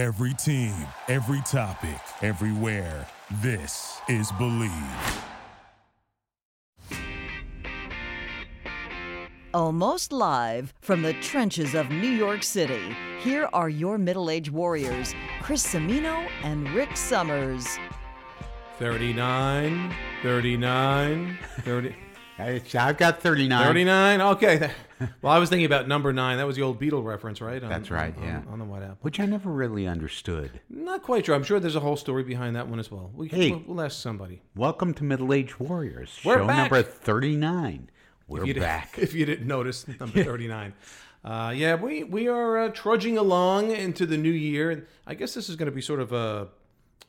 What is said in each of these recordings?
Every team, every topic, everywhere. This is Believe. Almost live from the trenches of New York City, here are your middle aged warriors, Chris Cimino and Rick Summers. 39, 39, 30, I- I've got 39. 39. Okay. Well, I was thinking about number nine. That was the old Beatle reference, right? On- That's right, on- yeah. On, the White Album. Which I never really understood. Not quite sure. I'm sure there's a whole story behind that one as well. We, Hey. we'll, we'll ask somebody. Welcome to Middle Age Warriors. We're show back. number 39. We're If back. If you didn't notice, number 39. Uh, yeah, we, we are uh, trudging along into the new year. I guess this is going to be sort of a.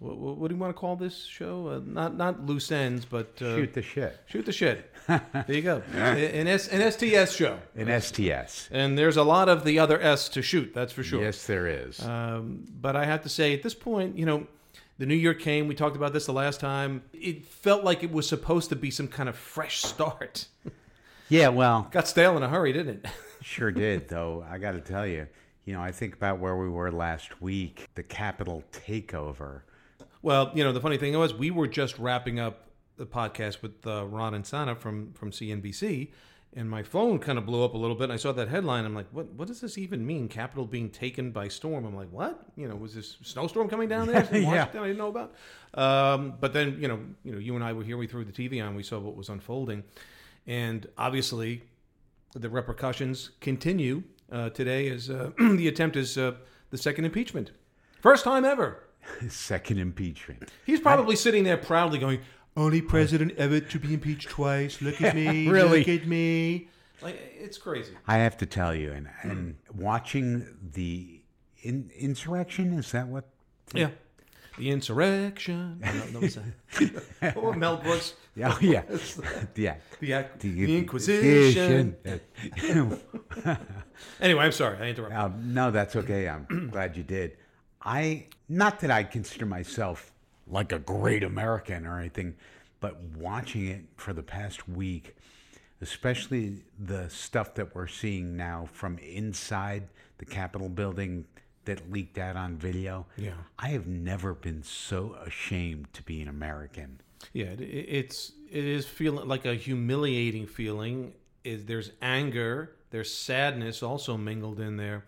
What, what do you want to call this show? Uh, not not loose ends, but uh, Shoot the shit. shoot the shit. there you go. An, S, an STS show. An STS. And there's a lot of the other S to shoot, that's for sure. Yes, there is. Um, but I have to say, at this point, you know, the new year came. We talked about this the last time. It felt like it was supposed to be some kind of fresh start. yeah, well, Got stale in a hurry, didn't it? sure did, though. I got to tell you, you know, I think about where we were last week, the Capitol takeover. Well, you know, the funny thing was, we were just wrapping up the podcast with uh, Ron and Sana from from CNBC. And my phone kind of blew up a little bit. And I saw that headline. I'm like, what? What does this even mean? Capitol being taken by storm. I'm like, what? You know, was this snowstorm coming down there? Yeah. Washington I didn't know about. Um, but then, you know, you know, you and I were here. We threw the TV on. We saw what was unfolding, and obviously, the repercussions continue. Uh, today is uh, the attempt is uh, the second impeachment, first time ever. Second impeachment. He's probably sitting there proudly going, "Only president ever to be impeached twice. Look at me, Really? look at me." Like it's crazy. I have to tell you, and, and watching the in, insurrection, is that what? Yeah, the insurrection. No, no, no, what's that? oh, Mel Brooks. Yeah, oh, yeah. yeah. The, ac- the Inquisition. Inquisition. Anyway, I'm sorry. I interrupted. Um, no, that's okay. I'm glad you did. I not that I consider myself like a great American or anything, but watching it for the past week, especially the stuff that we're seeing now from inside the Capitol building that leaked out on video. Yeah. I have never been so ashamed to be an American. Yeah, it, it's it is feeling like a humiliating feeling. Is there's anger, there's sadness also mingled in there,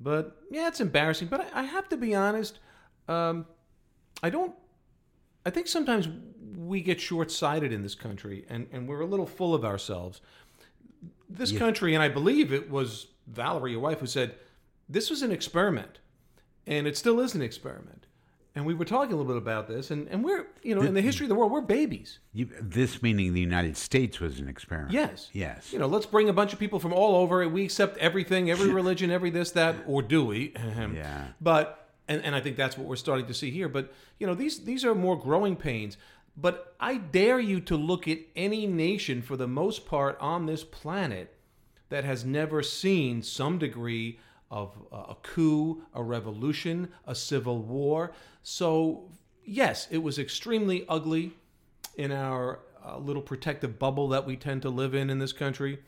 but yeah, it's embarrassing. But I, I have to be honest. Um, I don't. I think sometimes we get short-sighted in this country, and and we're a little full of ourselves. This country, and I believe it was Valerie, your wife, who said this was an experiment, and it still is an experiment. And we were talking a little bit about this, and, and we're, you know, in the history of the world, we're babies. You, this meaning the United States was an experiment. Yes. Yes. You know, let's bring a bunch of people from all over. And we accept everything, every religion, every this, that, or do we? Yeah. But and, and I think that's what we're starting to see here. But you know, these these are more growing pains. But I dare you to look at any nation for the most part on this planet that has never seen some degree of uh, a coup, a revolution, a civil war. So, yes, it was extremely ugly in our uh, little protective bubble that we tend to live in in this country.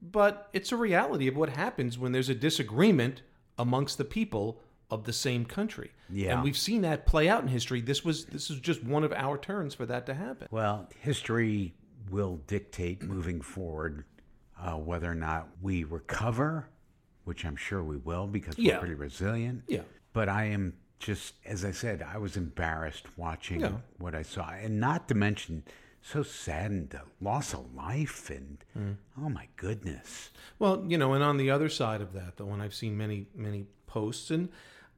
But it's a reality of what happens when there's a disagreement amongst the people of the same country. Yeah. And we've seen that play out in history. This was this is just one of our turns for that to happen. Well, history will dictate moving forward uh, whether or not we recover, which I'm sure we will because we're pretty resilient. Yeah. But I am just, as I said, I was embarrassed watching Yeah. what I saw, and not to mention, so saddened the loss of life and Mm. oh my goodness. Well, you know, and on the other side of that, though, and I've seen many, many posts, and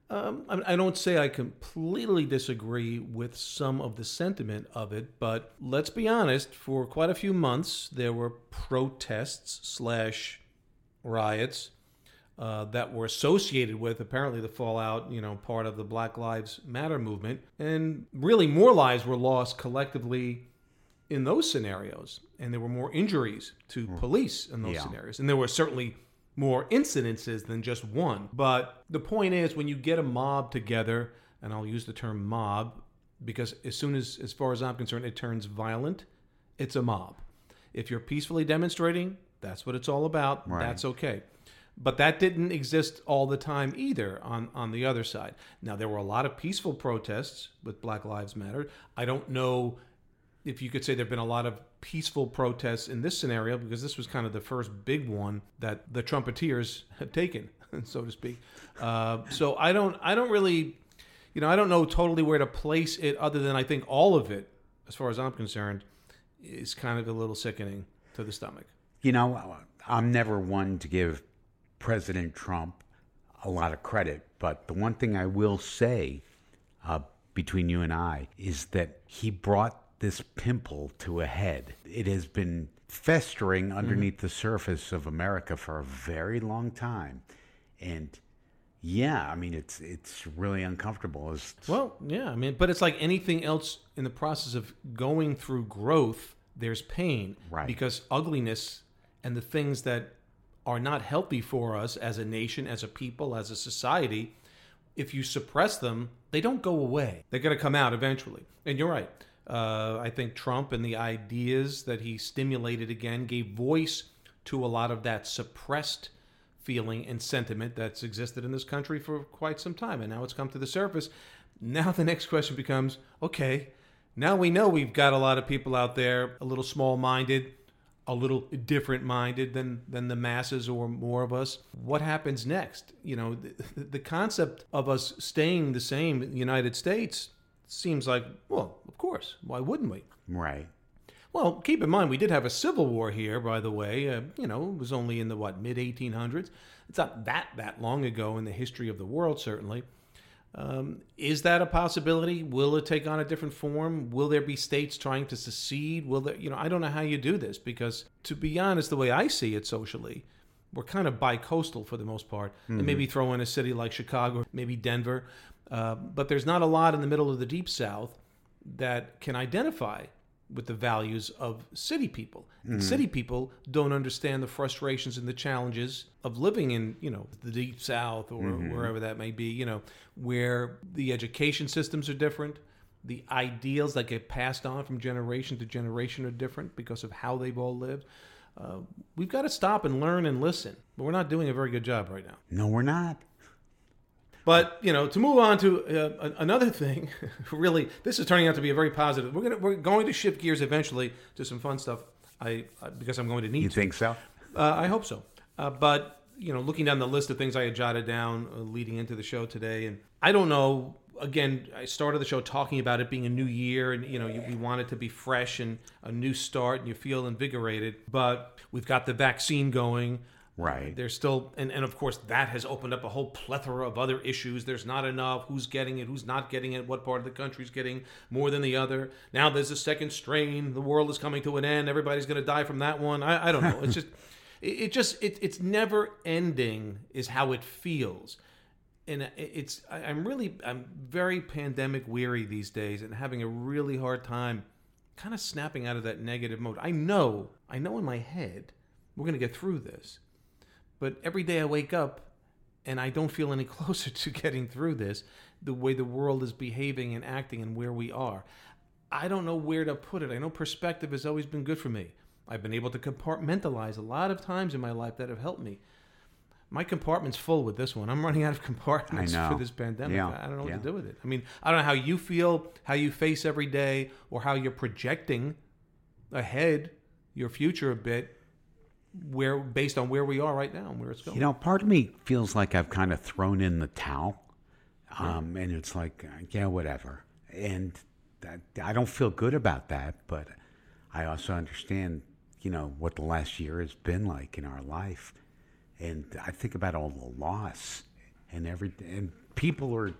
um, I, I don't say I completely disagree with some of the sentiment of it, but let's be honest, for quite a few months, there were protests slash riots uh, that were associated with apparently the fallout, you know, part of the Black Lives Matter movement. And really, more lives were lost collectively in those scenarios, and there were more injuries to police in those Yeah. scenarios, and there were certainly more incidences than just one. But the point is, when you get a mob together, and I'll use the term mob because as soon as, as far as I'm concerned, it turns violent, it's a mob. If you're peacefully demonstrating, that's what it's all about. Right. That's okay. But that didn't exist all the time either on, on the other side. Now, there were a lot of peaceful protests with Black Lives Matter. I don't know if you could say there have been a lot of peaceful protests in this scenario because this was kind of the first big one that the Trumpeteers had taken, so to speak. Uh, so I don't, I don't really, you know, I don't know totally where to place it, other than I think all of it, as far as I'm concerned, is kind of a little sickening to the stomach. You know, I'm never one to give President Trump a lot of credit, but the one thing I will say uh, between you and I is that he brought this pimple to a head. It has been festering underneath mm-hmm. the surface of America for a very long time. And yeah, I mean it's it's really uncomfortable. It's, well, yeah, I mean, but it's like anything else in the process of going through growth, there's pain. Right. Because ugliness and the things that are not healthy for us as a nation, as a people, as a society, if you suppress them, they don't go away. They're going to come out eventually. And you're right. Uh, I think Trump and the ideas that he stimulated again gave voice to a lot of that suppressed feeling and sentiment that's existed in this country for quite some time. And now it's come to the surface. Now the next question becomes okay, now we know we've got a lot of people out there a little small minded, a little different minded than than the masses or more of us. What happens next? You know, the, the concept of us staying the same in the United States seems like, well, of course. Why wouldn't we? Right. Well, keep in mind, we did have a civil war here, by the way. Uh, you know, it was only in the, what, mid 1800s. It's not that, that long ago in the history of the world, certainly. Um, is that a possibility? Will it take on a different form? Will there be states trying to secede? Will there, you know, I don't know how you do this because, to be honest, the way I see it socially, we're kind of bi-coastal for the most part, mm-hmm. and maybe throw in a city like Chicago, maybe Denver, uh, but there's not a lot in the middle of the deep south that can identify with the values of city people. Mm-hmm. City people don't understand the frustrations and the challenges of living in, you know, the deep south or mm-hmm. wherever that may be, you know, where the education systems are different, the ideals that get passed on from generation to generation are different because of how they've all lived. Uh, we've got to stop and learn and listen, but we're not doing a very good job right now. No, we're not. But you know, to move on to uh, another thing, really, this is turning out to be a very positive. We're gonna we're going to shift gears eventually to some fun stuff. I because I'm going to need. You to. think so? Uh, I hope so. Uh, but you know, looking down the list of things I had jotted down uh, leading into the show today, and I don't know. Again, I started the show talking about it being a new year, and you know, you, we want it to be fresh and a new start, and you feel invigorated. But we've got the vaccine going. Right. There's still, and, and of course, that has opened up a whole plethora of other issues. There's not enough. Who's getting it? Who's not getting it? What part of the country's getting more than the other? Now there's a second strain. The world is coming to an end. Everybody's going to die from that one. I, I don't know. It's just, it, it, just, it, it's never ending, is how it feels. And it's, I'm really, I'm very pandemic weary these days and having a really hard time kind of snapping out of that negative mode. I know, I know in my head, we're going to get through this but every day I wake up and I don't feel any closer to getting through this, the way the world is behaving and acting and where we are. I don't know where to put it. I know perspective has always been good for me. I've been able to compartmentalize a lot of times in my life that have helped me. My compartment's full with this one. I'm running out of compartments for this pandemic. Yeah. I don't know what yeah. to do with it. I mean, I don't know how you feel, how you face every day, or how you're projecting ahead your future a bit where based on where we are right now and where it's going. You know, part of me feels like I've kind of thrown in the towel, um, and it's like, yeah, whatever. And that, I don't feel good about that, but I also understand, you know, what the last year has been like in our life, and I think about all the loss and every and people are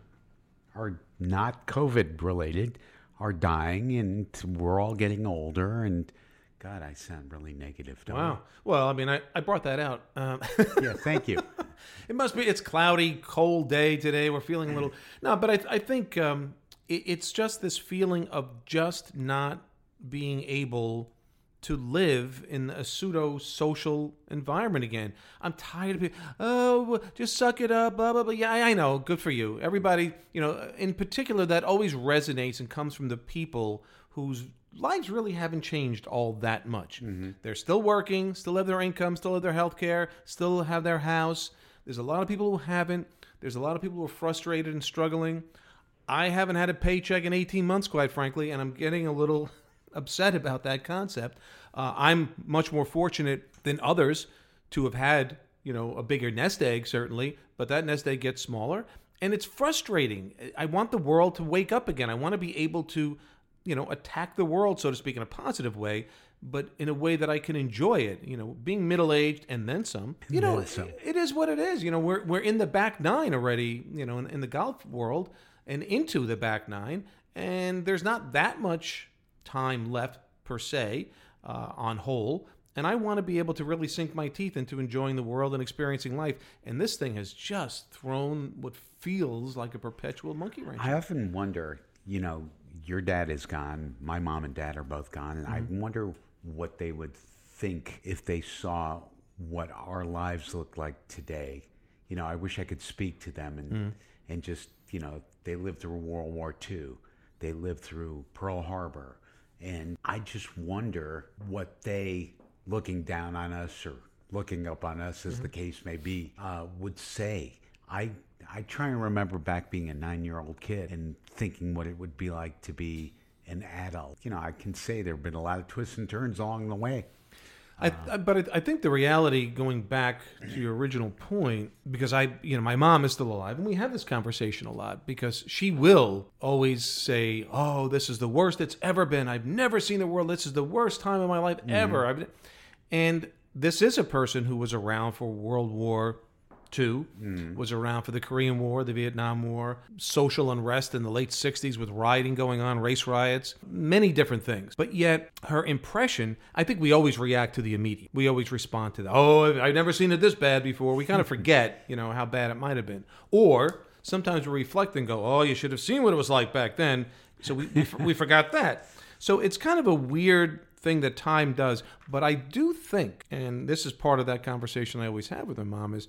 are not COVID related, are dying, and we're all getting older and God, I sound really negative. Don't wow. I? Well, I mean, I, I brought that out. Um, yeah, thank you. it must be. It's cloudy, cold day today. We're feeling a little. No, but I, I think um, it, it's just this feeling of just not being able to live in a pseudo social environment again. I'm tired of it. Oh, just suck it up. Blah blah blah. Yeah, I, I know. Good for you. Everybody, you know, in particular, that always resonates and comes from the people whose lives really haven't changed all that much. Mm-hmm. They're still working, still have their income, still have their health care, still have their house. There's a lot of people who haven't. There's a lot of people who are frustrated and struggling. I haven't had a paycheck in 18 months, quite frankly, and I'm getting a little upset about that concept. Uh, I'm much more fortunate than others to have had, you know, a bigger nest egg, certainly, but that nest egg gets smaller, and it's frustrating. I want the world to wake up again. I want to be able to, you know, attack the world, so to speak, in a positive way, but in a way that I can enjoy it. You know, being middle aged and then some. You know, some. it is what it is. You know, we're we're in the back nine already. You know, in, in the golf world and into the back nine, and there's not that much time left per se uh, on whole. And I want to be able to really sink my teeth into enjoying the world and experiencing life. And this thing has just thrown what feels like a perpetual monkey wrench. I often wonder, you know, your dad is gone, my mom and dad are both gone, and I wonder what they would think if they saw what our lives look like today. You know, I wish I could speak to them and and just, you know, they lived through World War II. They lived through Pearl Harbor. And I just wonder what they looking down on us or looking up on us as the case may be uh, would say. I I try and remember back being a nine year old kid and thinking what it would be like to be an adult. You know, I can say there have been a lot of twists and turns along the way. I, I, but I, I think the reality, going back to your original point, because I, you know, my mom is still alive, and we have this conversation a lot because she will always say, "Oh, this is the worst it's ever been. I've never seen the world. This is the worst time of my life ever." Mm-hmm. I've, and this is a person who was around for World War II, hmm. was around for the Korean War, the Vietnam War, social unrest in the late 60s with rioting going on, race riots, many different things. But yet, her impression, I think we always react to the immediate. We always respond to that. Oh, I've never seen it this bad before. We kind of forget, you know, how bad it might have been. Or sometimes we reflect and go, oh, you should have seen what it was like back then. So we, we, we forgot that. So it's kind of a weird thing that time does. But I do think, and this is part of that conversation I always have with my mom, is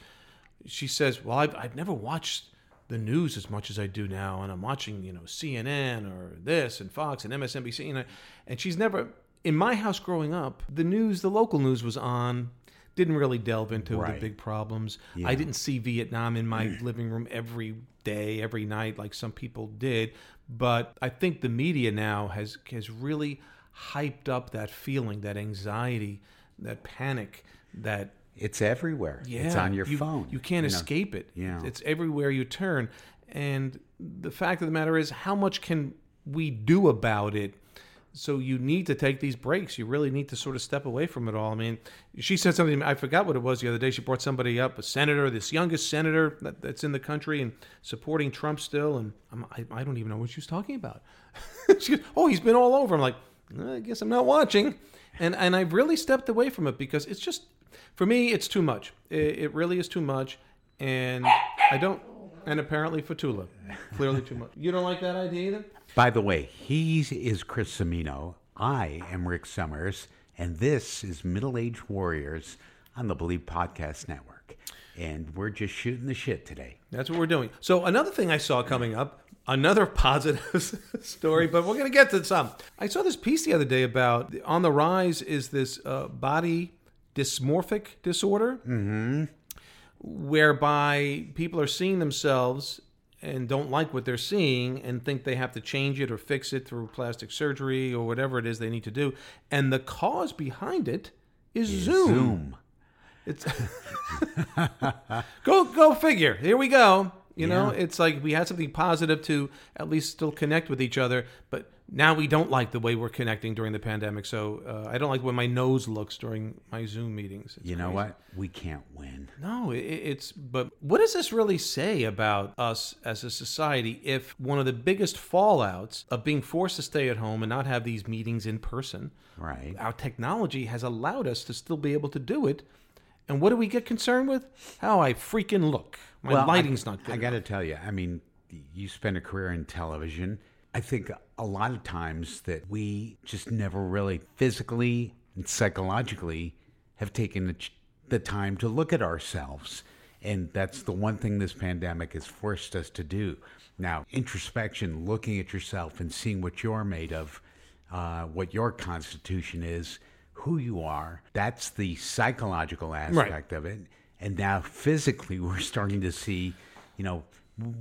she says, "Well, I've, I've never watched the news as much as I do now, and I'm watching, you know, CNN or this and Fox and MSNBC, and, I, and she's never in my house growing up. The news, the local news, was on." Didn't really delve into Right. the big problems. I didn't see Vietnam in my living room every day, every night, like some people did. But I think the media now has has really hyped up that feeling, that anxiety, that panic, that It's everywhere. yeah, it's on your you, phone. You can't know. escape it. Yeah. It's everywhere you turn. And the fact of the matter is, how much can we do about it? So you need to take these breaks. You really need to sort of step away from it all. I mean, she said something. I forgot what it was the other day. She brought somebody up, a senator, this youngest senator that, that's in the country and supporting Trump still. And I'm, I, I don't even know what she was talking about. she goes, "Oh, he's been all over." I'm like, I guess I'm not watching. And and I've really stepped away from it because it's just for me, it's too much. It, it really is too much, and I don't. And apparently for Tula, clearly too much. You don't like that idea either. By the way, he is Chris Cimino. I am Rick Summers, and this is Middle Age Warriors on the Believe Podcast Network. And we're just shooting the shit today. That's what we're doing. So another thing I saw coming up, another positive story, but we're going to get to some. I saw this piece the other day about on the rise is this uh, body dysmorphic disorder, mm-hmm. whereby people are seeing themselves and don't like what they're seeing and think they have to change it or fix it through plastic surgery or whatever it is they need to do. And the cause behind it is Zoom. Zoom. It's go go figure. Here we go. You know, it's like we had something positive to at least still connect with each other, but now we don't like the way we're connecting during the pandemic. So uh, I don't like when my nose looks during my Zoom meetings. It's You know crazy. what? We can't win. No, it, it's but what does this really say about us as a society if one of the biggest fallouts of being forced to stay at home and not have these meetings in person, Right. our technology has allowed us to still be able to do it. And what do we get concerned with? How I freaking look. My Well, I- lighting's not good. I got to tell you, I mean, you spent a career in television. I think a lot of times that we just never really physically and psychologically have taken the, the time to look at ourselves. And that's the one thing this pandemic has forced us to do. Now, introspection, looking at yourself and seeing what you're made of, uh, what your constitution is, who you are, that's the psychological aspect of it. And now, physically, we're starting to see, you know,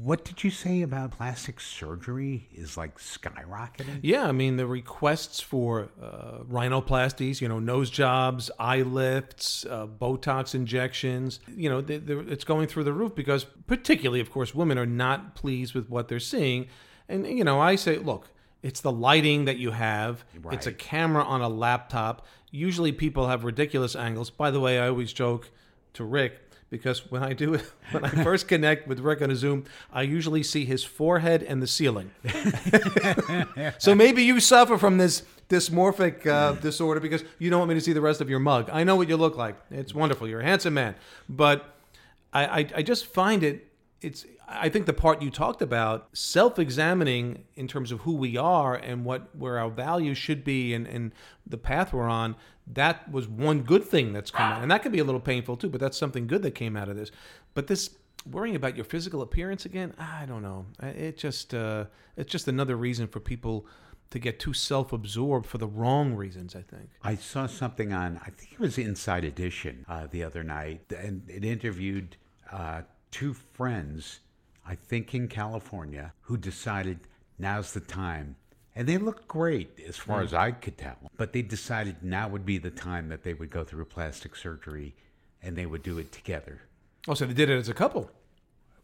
what did you say about plastic surgery is like skyrocketing? Yeah, I mean the requests for uh, rhinoplasties, you know, nose jobs, eye lifts, uh, Botox injections, you know, they, it's going through the roof because, particularly, of course, women are not pleased with what they're seeing, and you know, I say, look, it's the lighting that you have. It's a camera on a laptop. Usually, people have ridiculous angles. By the way, I always joke to Rick because when I do it, when I first connect with Rick on a Zoom, I usually see his forehead and the ceiling. so maybe you suffer from this dysmorphic uh, disorder because you don't want me to see the rest of your mug. I know what you look like. It's wonderful. You're a handsome man, but I, I, I just find it. It's. I think the part you talked about, self-examining in terms of who we are and what where our values should be, and, and the path we're on. That was one good thing that's come out, and that can be a little painful too. But that's something good that came out of this. But this worrying about your physical appearance again, I don't know. It just uh, it's just another reason for people to get too self-absorbed for the wrong reasons. I think. I saw something on, I think it was Inside Edition uh, the other night, and it interviewed uh, two friends, I think in California, who decided now's the time. And they looked great as far as I could tell, but they decided now would be the time that they would go through plastic surgery and they would do it together. Oh, so they did it as a couple,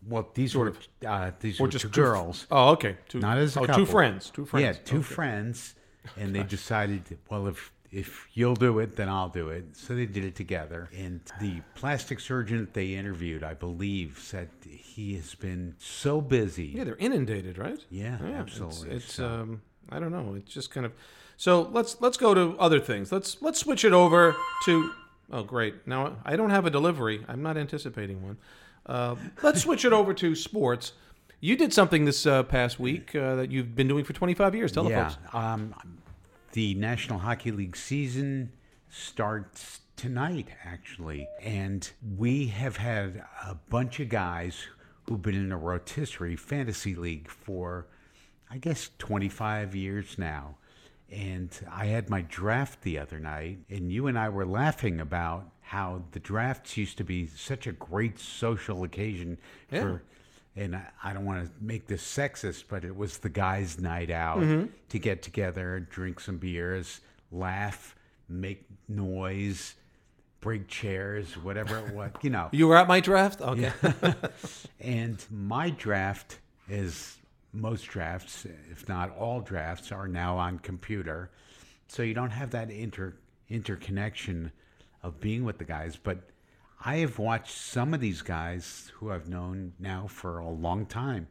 Well, these Sort were uh, these were just two two f- girls. Oh, okay. Two, not as a oh, couple. two friends. Two friends. Yeah, two Okay. friends, and they decided, well, if if you'll do it, then I'll do it. So they did it together. And the plastic surgeon that they interviewed, I believe, said he has been so busy. Yeah, they're inundated, right? Yeah, it's- absolutely. It's, So- um, I don't know. It's just kind of. So let's let's go to other things. Let's let's switch it over to. Oh, great! Now I don't have a delivery. I'm not anticipating one. Uh, let's switch it over to sports. You did something this uh, past week uh, that you've been doing for 25 years. Tell the yeah. folks. Um, the National Hockey League season starts tonight, actually, and we have had a bunch of guys who've been in a rotisserie fantasy league for, I guess, 25 years now. And I had my draft the other night, and you and I were laughing about how the drafts used to be such a great social occasion Yeah. for and I, don't want to make this sexist, but it was the guys' night out Mm-hmm. to get together, drink some beers, laugh, make noise, break chairs, whatever it was, you know. You were at my draft. Okay. And my draft is most drafts, if not all drafts, are now on computer, so you don't have that inter interconnection of being with the guys. But I have watched some of these guys who I've known now for a long time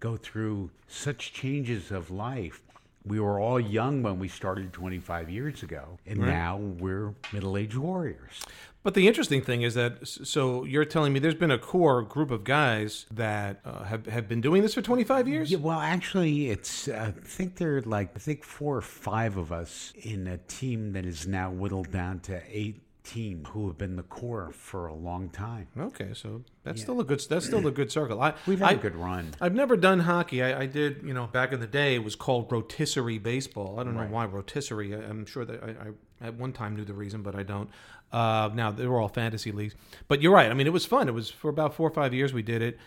go through such changes of life. We were all young when we started 25 years ago, and now we're middle aged warriors. But the interesting thing is that, so you're telling me there's been a core group of guys that uh, have, have been doing this for 25 years? Yeah, well, actually, it's uh, I think there are like I think four or five of us in a team that is now whittled down to eight teams who have been the core for a long time. Okay, so that's still a good that's still a good circle. I, We've had I- a good run. I've never done hockey. I, I did, you know, back in the day, it was called rotisserie baseball. I don't know why rotisserie. I, I'm sure that I, I at one time knew the reason, but I don't. Uh, now they were all fantasy leagues. But you're right. I mean, it was fun. It was for about four or five years we did it,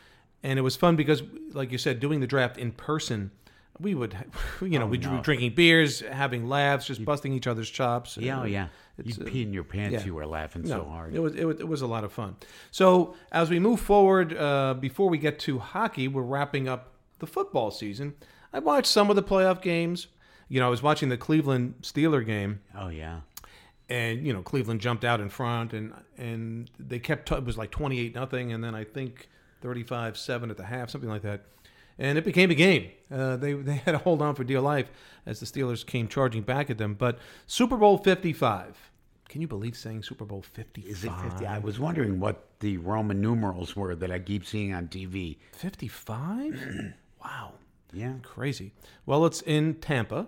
and it was fun because, like you said, doing the draft in person. We would, you know, we were drinking beers, having laughs, just busting each other's chops. Yeah, oh, yeah. You uh, pee in your pants. yeah. You were laughing no, so hard. It was, it was it was a lot of fun. So as we move forward, uh, before we get to hockey, we're wrapping up the football season. I watched some of the playoff games. You know, I was watching the Cleveland Steeler game, oh yeah. and you know Cleveland jumped out in front, and and they kept it was like twenty eight nothing, and then I think thirty five seven at the half, something like that. And it became a game. Uh, they they had to hold on for dear life as the Steelers came charging back at them. But Super Bowl fifty five. Can you believe saying Super Bowl fifty five? Is it 50? I was wondering what the Roman numerals were that I keep seeing on TV. 55? wow. Yeah. Crazy. Well, it's in Tampa.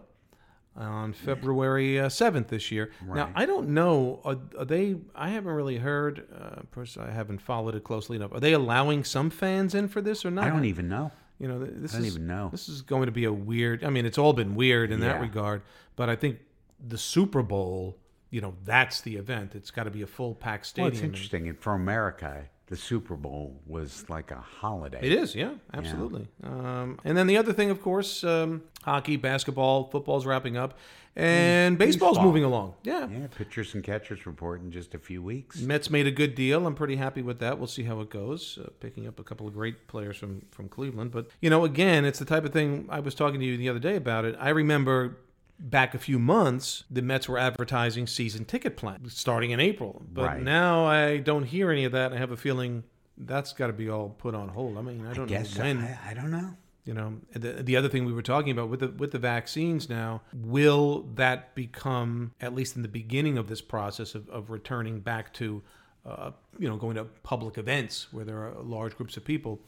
on February uh, seventh this year. Now I don't know. Are, are they? I haven't really heard. Uh, course, I haven't followed it closely enough. Are they allowing some fans in for this or not? I don't even know. You know, this I don't is even know. this is going to be a weird. I mean, it's all been weird in that regard, but I think the Super Bowl. You know, that's the event. It's got to be a full packed stadium. Well, it's interesting. And for America, the Super Bowl was like a holiday. It is, yeah, absolutely. Um, and then the other thing, of course, um, hockey, basketball, football's wrapping up, and baseball's baseball. moving along. Yeah. Yeah, pitchers and catchers report in just a few weeks. Mets made a good deal. I'm pretty happy with that. We'll see how it goes. Uh, picking up a couple of great players from from Cleveland, but you know, again, it's the type of thing I was talking to you the other day about it. I remember back a few months, the Mets were advertising season ticket plans starting in April, but Right. now I don't hear any of that. I have a feeling that's got to be all put on hold. I mean, I don't Guess know when. I, I don't know. You know, the, the other thing we were talking about with the with the vaccines now, will that become at least in the beginning of this process of, of returning back to, uh, you know, going to public events where there are large groups of people?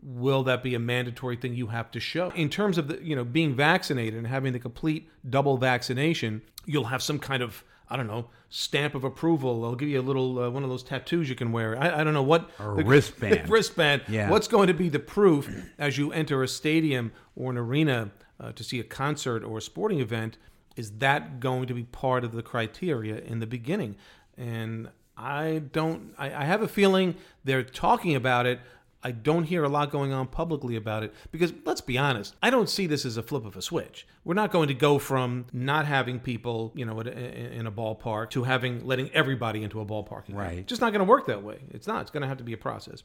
Will that be a mandatory thing you have to show in terms of the you know being vaccinated and having the complete double vaccination? You'll have some kind of I don't know stamp of approval. They'll give you a little uh, one of those tattoos you can wear. I, I don't know what Or a wristband. wristband. Yeah. What's going to be the proof as you enter a stadium or an arena uh, to see a concert or a sporting event? Is that going to be part of the criteria in the beginning? And I don't. I, I have a feeling they're talking about it. I don't hear a lot going on publicly about it because let's be honest, I don't see this as a flip of a switch. We're not going to go from not having people, you know, in a ballpark to having letting everybody into a ballpark. again. Right. Just not going to work that way. It's not. It's going to have to be a process.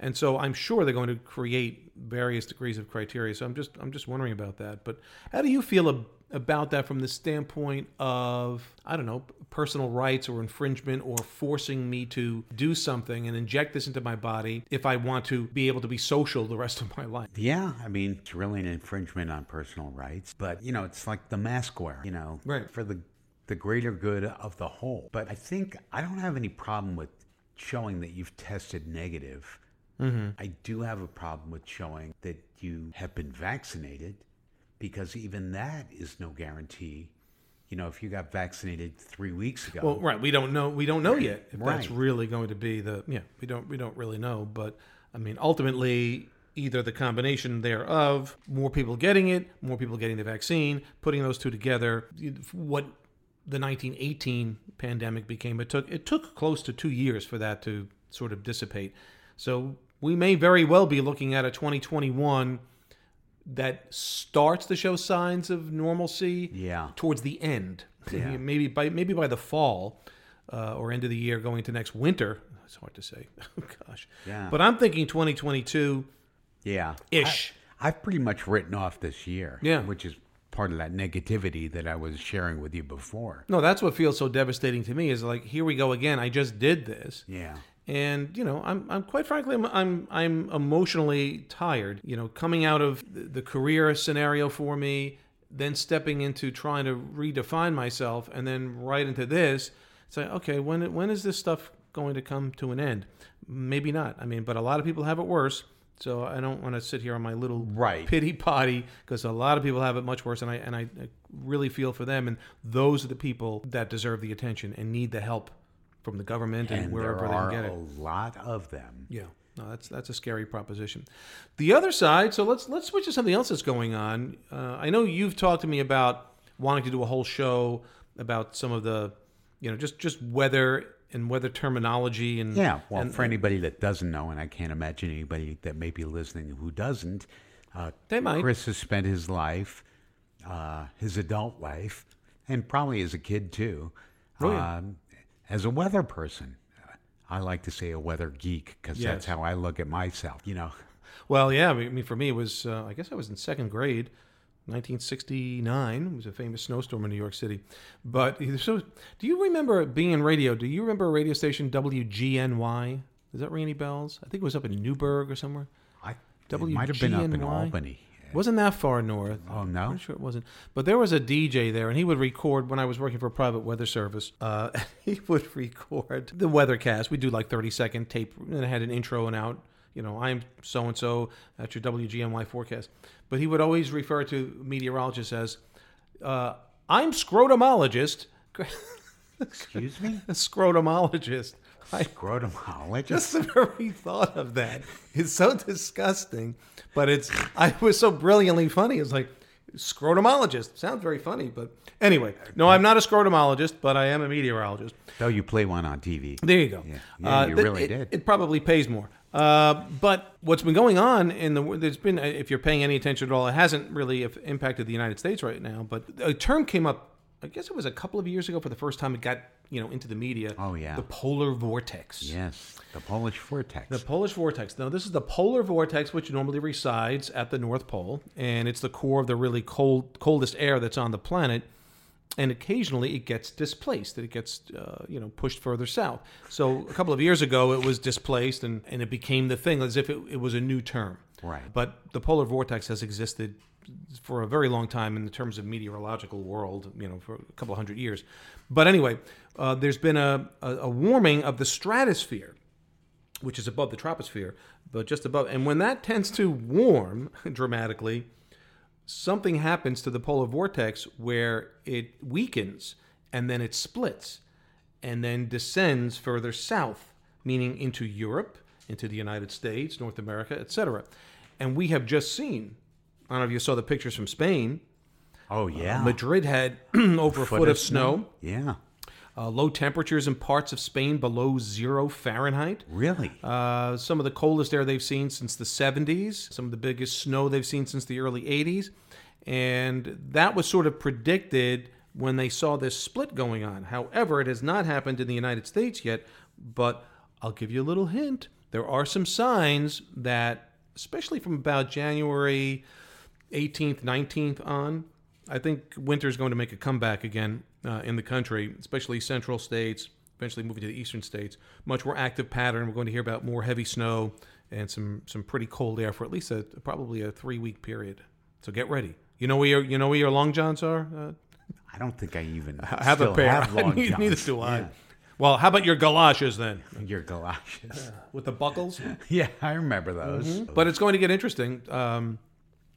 And so I'm sure they're going to create various degrees of criteria. So I'm just I'm just wondering about that. But how do you feel about that from the standpoint of I don't know personal rights or infringement or forcing me to do something and inject this into my body if I want to be able to be social the rest of my life? Yeah, I mean, it's really an infringement on personal rights. But, you know, it's like the mask wear, you know, Right. for the, the greater good of the whole. But I think I don't have any problem with showing that you've tested negative. Mm-hmm. I do have a problem with showing that you have been vaccinated because even that is no guarantee. You know, if you got vaccinated three weeks ago, Well, right. We don't know. We don't know yet if that's really going to be the. Yeah, we don't. We don't really know. But I mean, ultimately, either the combination thereof, more people getting it, more people getting the vaccine, putting those two together, what the 1918 pandemic became. It took it took close to two years for that to sort of dissipate. So we may very well be looking at a 2021 that starts to show signs of normalcy Yeah. towards the end Yeah. maybe by maybe by the fall uh, or end of the year going to next winter it's hard to say gosh Yeah. but i'm thinking 2022 yeah, ish I, I've pretty much written off this year. Yeah. which is part of that negativity that I was sharing with you before. no that's what feels so devastating to me is like here we go again i just did this Yeah. And you know i'm, I'm quite frankly I'm, I'm i'm emotionally tired you know coming out of the career scenario for me then stepping into trying to redefine myself and then right into this it's like okay when when is this stuff going to come to an end maybe not i mean but a lot of people have it worse so i don't want to sit here on my little Right. pity potty because a lot of people have it much worse and i and I really feel for them and those are the people that deserve the attention and need the help from the government and, And wherever they can get a it. lot of them. Yeah, no, that's that's a scary proposition. The other side, so let's let's switch to something else that's going on. Uh, I know you've talked to me about wanting to do a whole show about some of the, you know, just just weather and weather terminology and Yeah, well, and, for anybody that doesn't know, and I can't imagine anybody that may be listening who doesn't, uh, They might. Chris has spent his life, uh, his adult life, and probably as a kid too, Oh, yeah. um, as a weather person. I like to say a weather geek because Yes. that's how I look at myself. You know, Well, yeah, I mean, for me, it was, uh, I guess I was in second grade, 1969. It was a famous snowstorm in New York City. But, so, do you remember being in radio? Do you remember a radio station, WGNY? Does that ring any bells? I think it was up in Newburgh or somewhere. I it might have been up in Albany. Wasn't that far north. Oh, no? I'm sure it wasn't. But there was a DJ there, and he would record when I was working for a private weather service. Uh, he would record the weathercast. We do like 30 second tape, and it had an intro and out. You know, I'm so and so. at your WGNY forecast. But he would always refer to meteorologists as uh, I'm scrotumologist. Excuse me? scrotumologist. I, Scrotumologist? just the very thought of that is so disgusting, but it's I was so brilliantly funny. It's like scrotumologist sounds very funny, but anyway, no, I'm not a scrotumologist, but I am a meteorologist. Though you play one on TV. There you go. Yeah, uh, yeah, you th- really it, did. It probably pays more. Uh, but what's been going on in the there's been uh, if you're paying any attention at all, it hasn't really uh, impacted the United States right now. But a term came up. I guess it was a couple of years ago for the first time it got you know into the media. Oh, yeah. the polar vortex. Yes, the Polish vortex. The Polish vortex. Now, this is the polar vortex, which normally resides at the North Pole, and it's the core of the really cold, coldest air that's on the planet. And occasionally, it gets displaced. It gets, uh, you know, pushed further south. So a couple of years ago, it was displaced, and, and it became the thing as if it, it was a new term. Right. But the polar vortex has existed for a very long time in the terms of meteorological world, you know, for a couple hundred years. But anyway, uh, there's been a, a, a warming of the stratosphere which is above the troposphere, but just above. And when that tends to warm dramatically, something happens to the polar vortex where it weakens and then it splits and then descends further south, meaning into Europe, into the United States, North America, etc. And we have just seen, don't know if you saw the pictures from Spain. oh, yeah. Madrid had over a foot, of snow. Yeah. Uh, low temperatures in parts of Spain below zero Fahrenheit. Really? Uh, some of the coldest air they've seen since the 70s, some of the biggest snow they've seen since the early 80s. And that was sort of predicted when they saw this split going on. However, it has not happened in the United States yet, but I'll give you a little hint. There are some signs that, especially from about January 18th, 19th on, I think winter is going to make a comeback again uh, in the country, especially central states, eventually moving to the eastern states. Much more active pattern. We're going to hear about more heavy snow and some some pretty cold air for at least a probably a three week period. So get ready. You know where your you know where your long johns are. Uh, I don't think I even I have a pair. have long Neither johns. do I. Yeah. Well, how about your galoshes then, Your galoshes. with the buckles? yeah, I remember those. Mm-hmm. But it's going to get interesting. Um,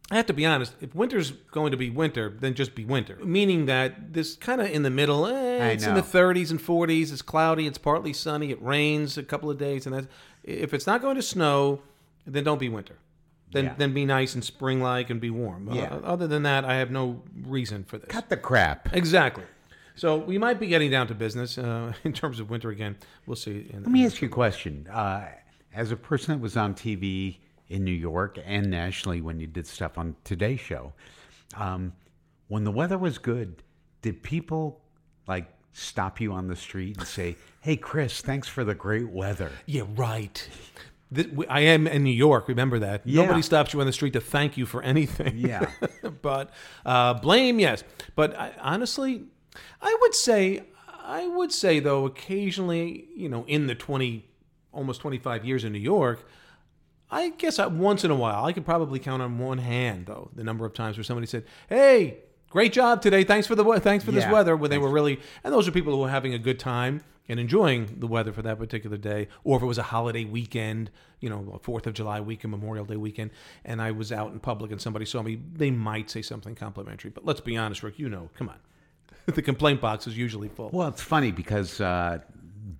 I have to be honest. If winter's going to be winter, then just be winter. Meaning that this kind of in the middle. Eh, it's in the 30s and 40s. It's cloudy. It's partly sunny. It rains a couple of days, and that's. If it's not going to snow, then don't be winter. Then Yeah. then be nice and spring like and be warm. Yeah. Uh, other than that, I have no reason for this. Cut the crap. Exactly. So we might be getting down to business uh, in terms of winter again. We'll see. In, Let me ask you a question. Uh, as a person that was on TV in New York and nationally when you did stuff on Today Show, um, when the weather was good, did people like stop you on the street and say, "Hey, Chris, thanks for the great weather"? Yeah, right. I am in New York. Remember that. Yeah. Nobody stops you on the street to thank you for anything. Yeah. but uh, blame, yes. But I, honestly, I would say, I would say though, occasionally, you know, in the twenty, almost twenty-five years in New York, I guess I, once in a while, I could probably count on one hand though the number of times where somebody said, "Hey." Great job today. Thanks for the thanks for this weather. When they were really, and those are people who were having a good time and enjoying the weather for that particular day, or if it was a holiday weekend, you know, Fourth of July weekend, Memorial Day weekend, and I was out in public and somebody saw me, they might say something complimentary. But let's be honest, Rick, you know, come on, the complaint box is usually full. Well, it's funny because uh,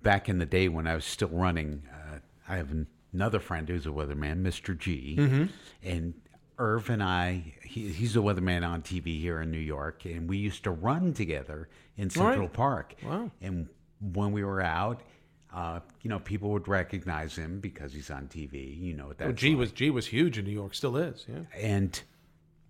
back in the day when I was still running, uh, I have an- another friend who's a weatherman, Mr. G. Mm-hmm. And Irv and I, he, he's a weatherman on TV here in New York, and we used to run together in All right. Central Park. Wow. And when we were out, uh, you know, people would recognize him because he's on TV. You know what that's Oh, G was G was huge in New York, still is. Yeah. and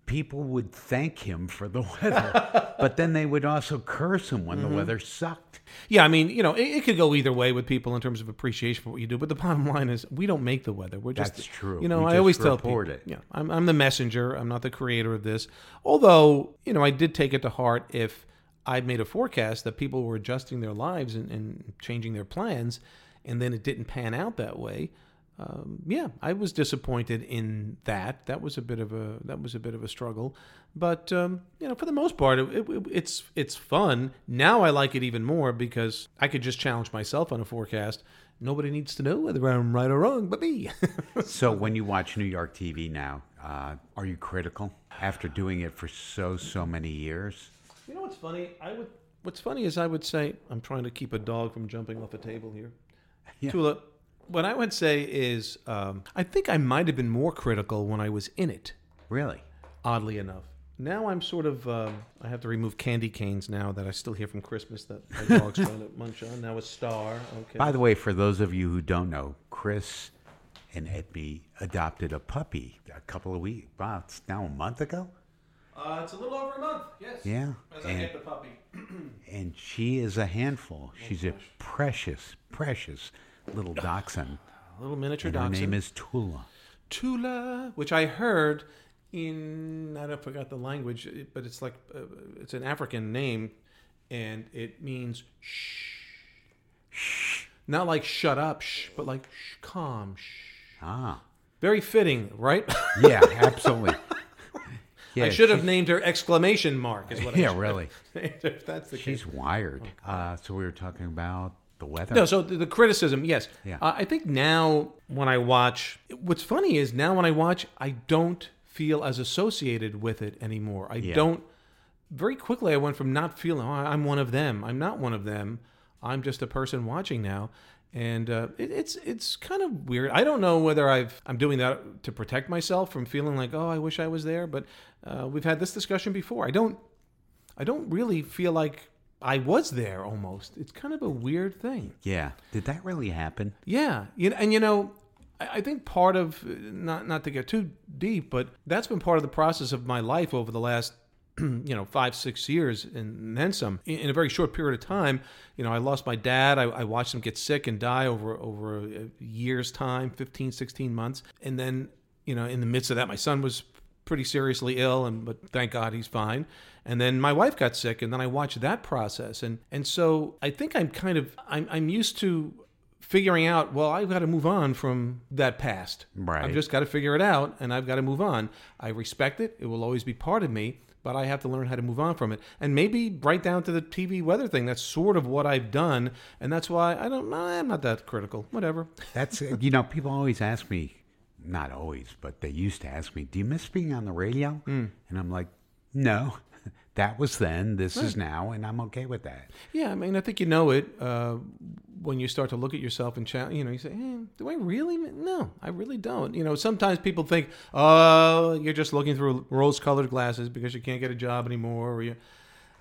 people would thank him for the weather, but then they would also curse him when Mm-hmm. the weather sucked. Yeah, I mean, you know, it, it could go either way with people in terms of appreciation for what you do. But the bottom line is, we don't make the weather. We're just That's true. You know, We I always tell people, it. yeah, I'm, I'm the messenger. I'm not the creator of this. Although, you know, I did take it to heart if I'd made a forecast that people were adjusting their lives and, and changing their plans, and then it didn't pan out that way. Um, yeah, I was disappointed in that. That was a bit of a that was a bit of a struggle, but um, you know, for the most part, it, it, it's it's fun. Now I like it even more because I could just challenge myself on a forecast. Nobody needs to know whether I'm right or wrong, but me. So when you watch New York TV now, uh, are you critical after doing it for so so many years? You know what's funny? I would. What's funny is I would say I'm trying to keep a dog from jumping off a table here. Yeah. Tula, what I would say is um, I think I might have been more critical when I was in it. Really? Oddly enough, now I'm sort of. Um, I have to remove candy canes now that I still hear from Christmas that my dog's trying to munch on. Now a star. Okay. By the way, for those of you who don't know, Chris and Edme adopted a puppy a couple of weeks. Wow, it's now a month ago. uh, it's a little over a month. Yes. Yeah, As I get the puppy. and she is a handful. She's a precious, precious little dachshund. A little miniature And her name is Tula. Tula, which I heard in I don't forgot the language, but it's like uh, it's an African name, and it means shh, shh, not like shut up, shh, but like shh, calm, shh. Ah, Very fitting, right? yeah, absolutely. Yeah, I should have named her exclamation mark. Is what I Yeah, have really. named her, if that's the case. She's wired. Uh, so we were talking about the weather. No, so the, the criticism, yes. Yeah. Uh, I think now when I watch, what's funny is now when I watch, I don't feel as associated with it anymore. I Yeah. don't. Very quickly, I went from not feeling, oh, I'm one of them. I'm not one of them. I'm just a person watching now, and uh, it, it's it's kind of weird. I don't know whether I've I'm doing that to protect myself from feeling like, oh, I wish I was there. But uh, we've had this discussion before. I don't I don't really feel like I was there. Almost, it's kind of a weird thing. yeah. Did that really happen? Yeah, you know, and you know, I think part of not not to get too deep, but that's been part of the process of my life over the last you know five six years and then some in in a very short period of time you know i lost my dad i, I watched him get sick and die over over a year's time 15 16 months and then you know in the midst of that my son was pretty seriously ill and but thank god he's fine and then my wife got sick and then i watched that process. And and so i think i'm kind of i'm, I'm used to figuring out well i've got to move on from that past. Right. i've just got to figure it out and i've got to move on. I respect it. It will always be part of me but i have to learn how to move on from it. And maybe right down to the tv weather thing that's sort of what i've done and that's why i don't i'm not that critical. Whatever. That's uh, you know people always ask me, not always, but they used to ask me, "Do you miss being on the radio?" Mm. And I'm like, "No, that was then. This is now, and I'm okay with that." Yeah, I mean, I think you know it uh, when you start to look at yourself and cha- you know, you say, eh, "Do I really?" No, I really don't. You know, sometimes people think, "Oh, you're just looking through rose-colored glasses because you can't get a job anymore," or you,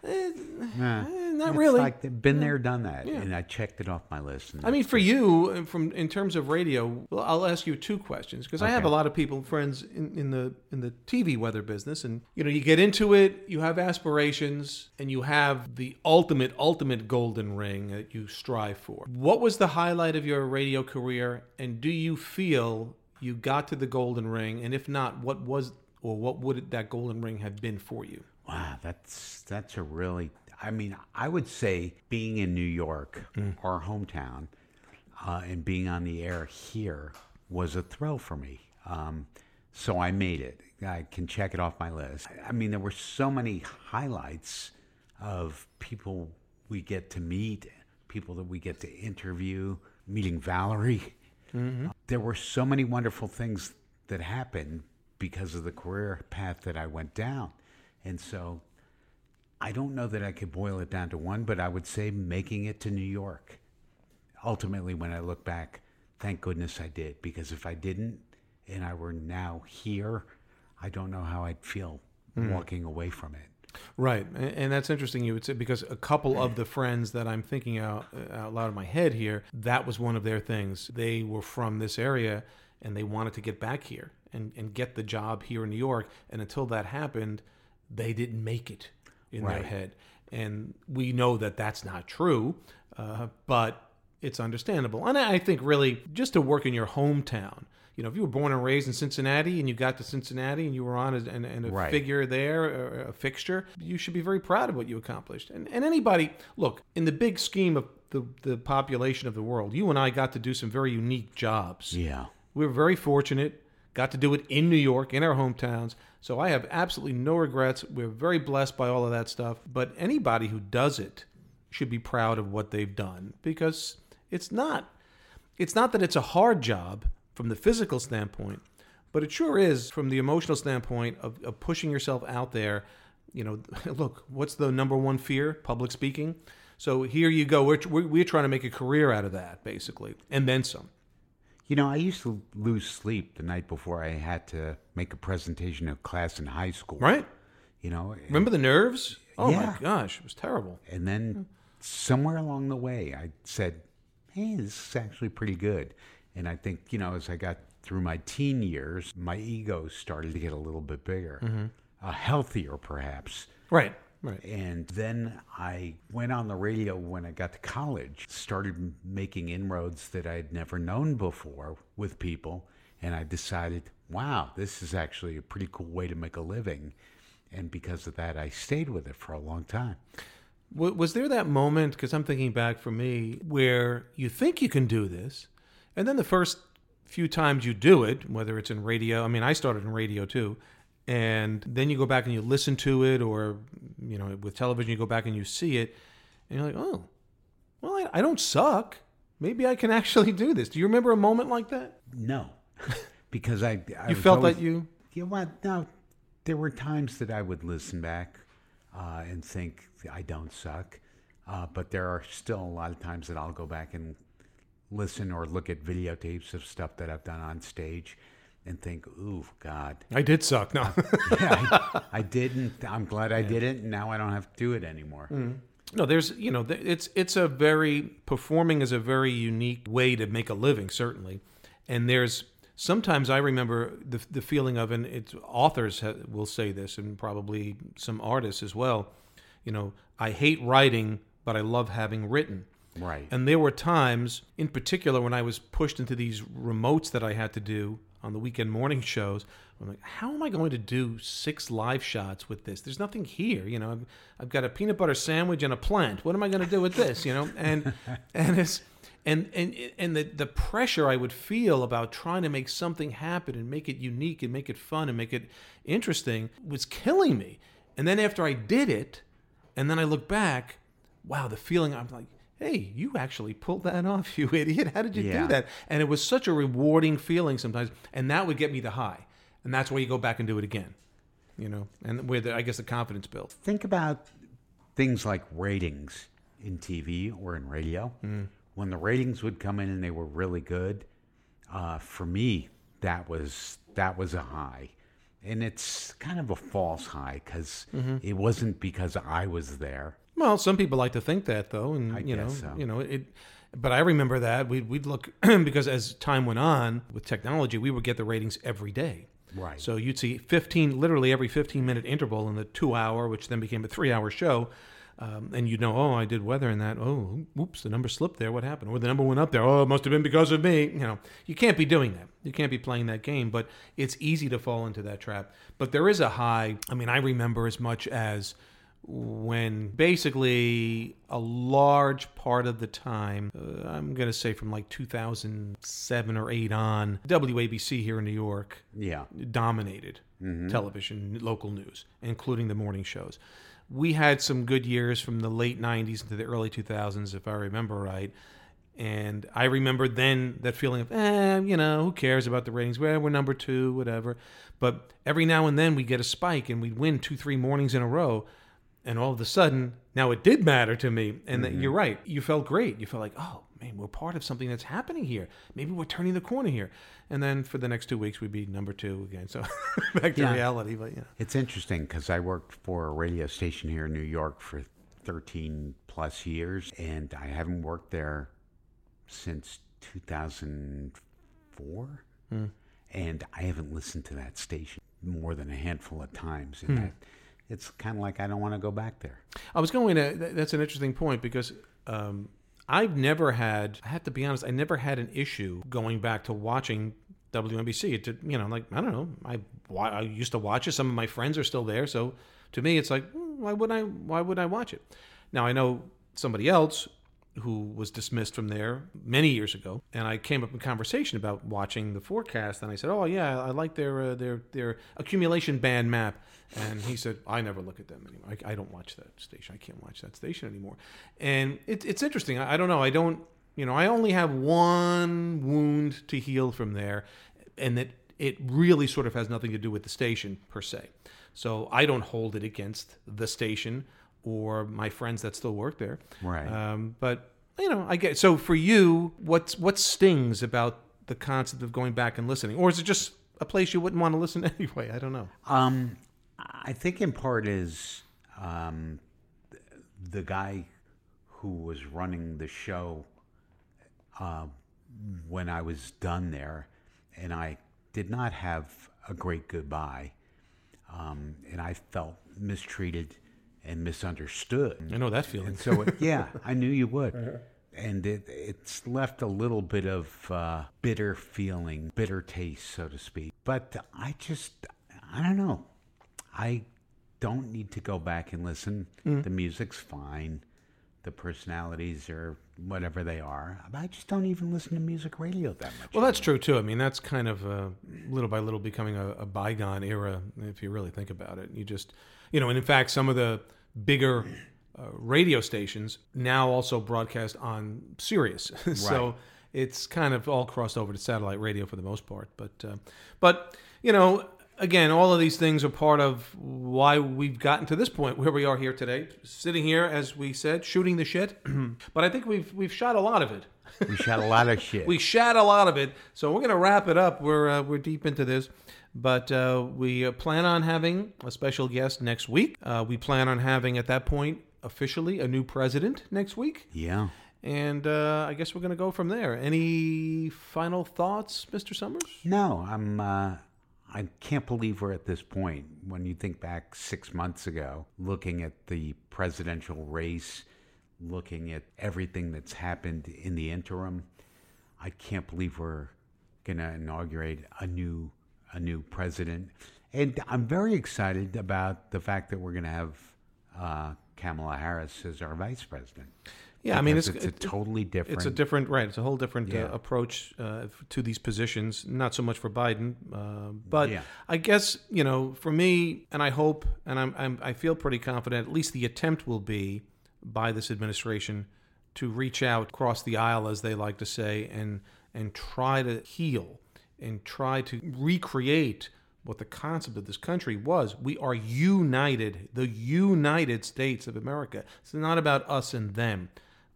eh, Nah. eh, not It's really. Like been there, done that, Yeah. and I checked it off my list. And I mean, for you, uh, from in terms of radio, well, I'll ask you two questions because I have a lot of people, friends in, in the in the TV weather business, and you know, you get into it, you have aspirations, and you have the ultimate, ultimate golden ring that you strive for. What was the highlight of your radio career, and do you feel you got to the golden ring? And if not, what was or what would that golden ring have been for you? Wow, that's that's a really. I mean, I would say being in New York, our hometown, uh, and being on the air here was a thrill for me. Um, so I made it. I can check it off my list. I mean, there were so many highlights of people we get to meet, people that we get to interview, meeting Valerie. There were so many wonderful things that happened because of the career path that I went down. And so I don't know that I could boil it down to one, but I would say making it to New York. Ultimately, when I look back, thank goodness I did, because if I didn't and I were now here, I don't know how I'd feel hmm. walking away from it. Right, and, and that's interesting. You would say because a couple of the friends that I'm thinking out uh, out loud in my head here, that was one of their things. They were from this area, and they wanted to get back here and and get the job here in New York. And until that happened, they didn't make it in their head. And we know that that's not true, uh, but it's understandable. And I think really just to work in your hometown. You know, if you were born and raised in Cincinnati and you got to Cincinnati and you were on as, and, and a Right. figure there, or a fixture, you should be very proud of what you accomplished. And, and anybody, look, in the big scheme of the, the population of the world, you and I got to do some very unique jobs. Yeah. We were very fortunate, got to do it in New York, in our hometowns. So I have absolutely no regrets. We're very blessed by all of that stuff. But anybody who does it should be proud of what they've done because it's not it's not that it's a hard job from the physical standpoint, but it sure is from the emotional standpoint of, of pushing yourself out there you know, look, what's the number one fear? Public speaking. So here you go. We're, we're, we're trying to make a career out of that, basically, and then some. You know, I used to lose sleep the night before I had to make a presentation to class in high school. Right? You know, Remember the nerves? Oh Yeah. my gosh, it was terrible. and then somewhere along the way, I said, "Hey, this is actually pretty good." And I think you know, as I got through my teen years, my ego started to get a little bit bigger, uh, healthier perhaps. Right. Right. And then I went on the radio when I got to college, started making inroads that I had never known before with people. And I decided, wow, this is actually a pretty cool way to make a living. And because of that, I stayed with it for a long time. Was there that moment? Because I'm thinking back for me, where you think you can do this, and then the first few times you do it, whether it's in radio. I mean, I started in radio too, and then you go back and you listen to it, or you know, with television, you go back and you see it, and you're like, oh, well, I, I don't suck. Maybe I can actually do this. Do you remember a moment like that? No, because I, I You felt always- that you. Yeah, well, no, there were times that I would listen back uh, and think I don't suck, uh, but there are still a lot of times that I'll go back and listen or look at videotapes of stuff that I've done on stage and think, "Ooh, God, I did suck. No. Uh, yeah, I, I didn't. I'm glad I did it, and now I don't have to do it anymore." Mm. No, there's you know it's it's a very performing is a very unique way to make a living certainly, and there's sometimes I remember the the feeling of and it's authors ha- will say this and probably some artists as well, you know I hate writing but I love having written. Right. And there were times, in particular, when I was pushed into these remotes that I had to do on the weekend morning shows. I'm like, how am I going to do six live shots with this? There's nothing here, you know. I've, I've got a peanut butter sandwich and a plant. What am I going to do with this, you know? And and it's and and and the the pressure I would feel about trying to make something happen and make it unique and make it fun and make it interesting was killing me. And then after I did it, and then I look back, wow, the feeling I'm like, hey, you actually pulled that off, you idiot. How did you Yeah. do that? And it was such a rewarding feeling sometimes. And that would get me the high. And that's why you go back and do it again, you know, and where the, I guess the confidence builds. Think about things like ratings in TV or in radio. When the ratings would come in and they were really good, uh, for me, that was that was a high, and it's kind of a false high because it wasn't because I was there. Well, some people like to think that though, and I you know, so. you know it. But I remember that we'd we'd look because as time went on with technology, we would get the ratings every day. Right. So you'd see 15, literally every 15 minute interval in the two hour, which then became a three hour show. Um, and you'd know, oh, I did weather in that. Oh, whoops, the number slipped there. What happened? Or the number went up there. Oh, it must have been because of me. You know, you can't be doing that. You can't be playing that game. But it's easy to fall into that trap. But there is a high. I mean, I remember as much as when basically a large part of the time, uh, I'm going to say from like 2007 or 8 on, WABC here in New York Yeah. dominated television, local news, including the morning shows. We had some good years from the late 90s into the early 2000s, if I remember right. And I remember then that feeling of, eh, you know, who cares about the ratings? Well, we're number two, whatever. But every now and then we get a spike and we'd win two, three mornings in a row. And all of a sudden, now it did matter to me. And that mm-hmm. you're right. You felt great. You felt like, oh, man, we're part of something that's happening here. Maybe we're turning the corner here. And then for the next two weeks, we'd be number two again. So back to Yeah. reality. But yeah. It's interesting because I worked for a radio station here in New York for 13 plus years, and I haven't worked there since 2004. Hmm. And I haven't listened to that station more than a handful of times. And hmm. that, it's kind of like I don't want to go back there. I was going to. That's an interesting point because um, I've never had. I have to be honest. I never had an issue going back to watching WNBC. It did, you know, like I don't know. I I used to watch it. Some of my friends are still there, so to me, it's like, hmm, why would I? Why would I watch it? Now I know somebody else who was dismissed from there many years ago, and I came up in conversation about watching the forecast, and I said, "Oh yeah, I like their uh, their their accumulation band map." And he said, "I never look at them anymore. I, I don't watch that station. I can't watch that station anymore." And it, it's interesting. I, I don't know. I don't. You know, I only have one wound to heal from there, and that it really sort of has nothing to do with the station per se. So I don't hold it against the station or my friends that still work there. Right. Um, but you know, I get so for you, what's what stings about the concept of going back and listening, or is it just a place you wouldn't want to listen anyway? I don't know. Um, I think in part is um, the guy who was running the show uh, when I was done there, and I did not have a great goodbye, um, and I felt mistreated and misunderstood. I know that feeling. And so, it, yeah, I knew you would. And it, it's left a little bit of uh, bitter feeling, bitter taste, so to speak. But I just, I don't know. I don't need to go back and listen. The music's fine. The personalities are whatever they are. I just don't even listen to music radio that much. Well, that's true too. I mean, that's kind of uh, little by little becoming a, a bygone era, if you really think about it. You just, you know, and in fact, some of the bigger uh, radio stations now also broadcast on Sirius, so Right. it's kind of all crossed over to satellite radio for the most part. But, uh, but you know, again, all of these things are part of why we've gotten to this point where we are here today, sitting here, as we said, shooting the shit. but I think we've we've shot a lot of it. we shot a lot of shit. We shat a lot of it, so we're going to wrap it up. We're uh, we're deep into this, but uh, we uh, plan on having a special guest next week. Uh, we plan on having at that point officially a new president next week, yeah. and uh, I guess we're going to go from there. Any final thoughts, Mr. Summers? No, I'm. I can't believe we're at this point. When you think back six months ago, looking at the presidential race, looking at everything that's happened in the interim, I can't believe we're going to inaugurate a new a new president. And I'm very excited about the fact that we're going to have uh, Kamala Harris as our vice president. Yeah, I mean, it's it's, a totally different. It's a different, right? It's a whole different Yeah. uh, approach uh, to these positions. Not so much for Biden, uh, but Yeah. I guess you know, for me, and I hope, and I'm, I'm, I feel pretty confident. At least the attempt will be by this administration to reach out across the aisle, as they like to say, and and try to heal and try to recreate what the concept of this country was. We are united, the United States of America. It's not about us and them.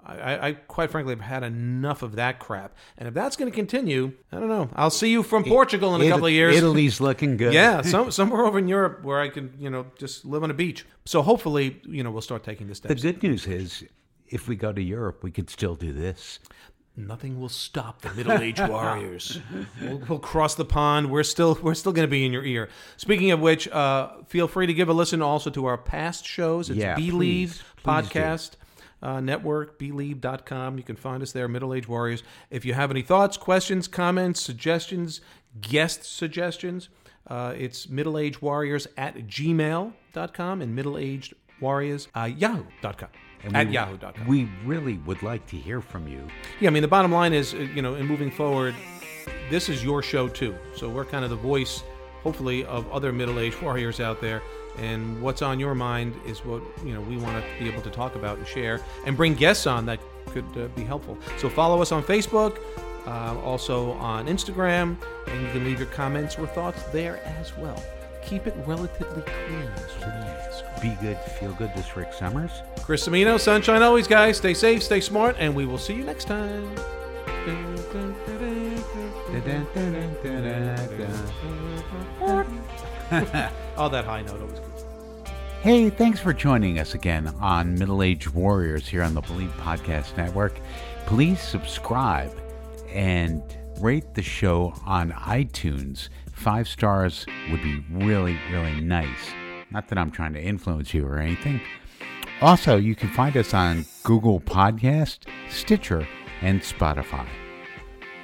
I, I, quite frankly have had enough of that crap. And if that's going to continue, I don't know. I'll see you from Portugal in a couple of years. Italy's looking good. Yeah, some, somewhere over in Europe where I can, you know, just live on a beach. So hopefully, you know, we'll start taking this the The good news is, if we go to Europe, we could still do this. Nothing will stop the middle-aged warriors. We'll, we'll cross the pond. We're still we're still going to be in your ear. Speaking of which, uh, feel free to give a listen also to our past shows. It's Yeah, Bleav please, please do. Uh, network, bleav.com. You can find us there, Middle Age Warriors. If you have any thoughts, questions, comments, suggestions, guest suggestions, uh, it's middleagewarriors at gmail.com and middleagedwarriors uh, yahoo.com. At we, yahoo.com. We really would like to hear from you. Yeah, I mean, the bottom line is, uh, you know, in moving forward, this is your show too. So we're kind of the voice, hopefully, of other middle-aged warriors out there. And what's on your mind is what you know we want to be able to talk about and share, and bring guests on that could uh, be helpful. So follow us on Facebook, uh, also on Instagram, and you can leave your comments or thoughts there as well. Keep it relatively clean, please. Be good, feel good. This Rick Summers. Chris Cimino, sunshine always, guys. Stay safe, stay smart, and we will see you next time. Oh, that high note always good. Hey, thanks for joining us again on Middle Age Warriors here on the Bleav Podcast Network. Please subscribe and rate the show on iTunes. Five stars would be really, really nice. Not that I'm trying to influence you or anything. Also, you can find us on Google Podcast, Stitcher, and Spotify.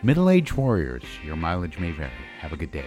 Middle Age Warriors, your mileage may vary. Have a good day.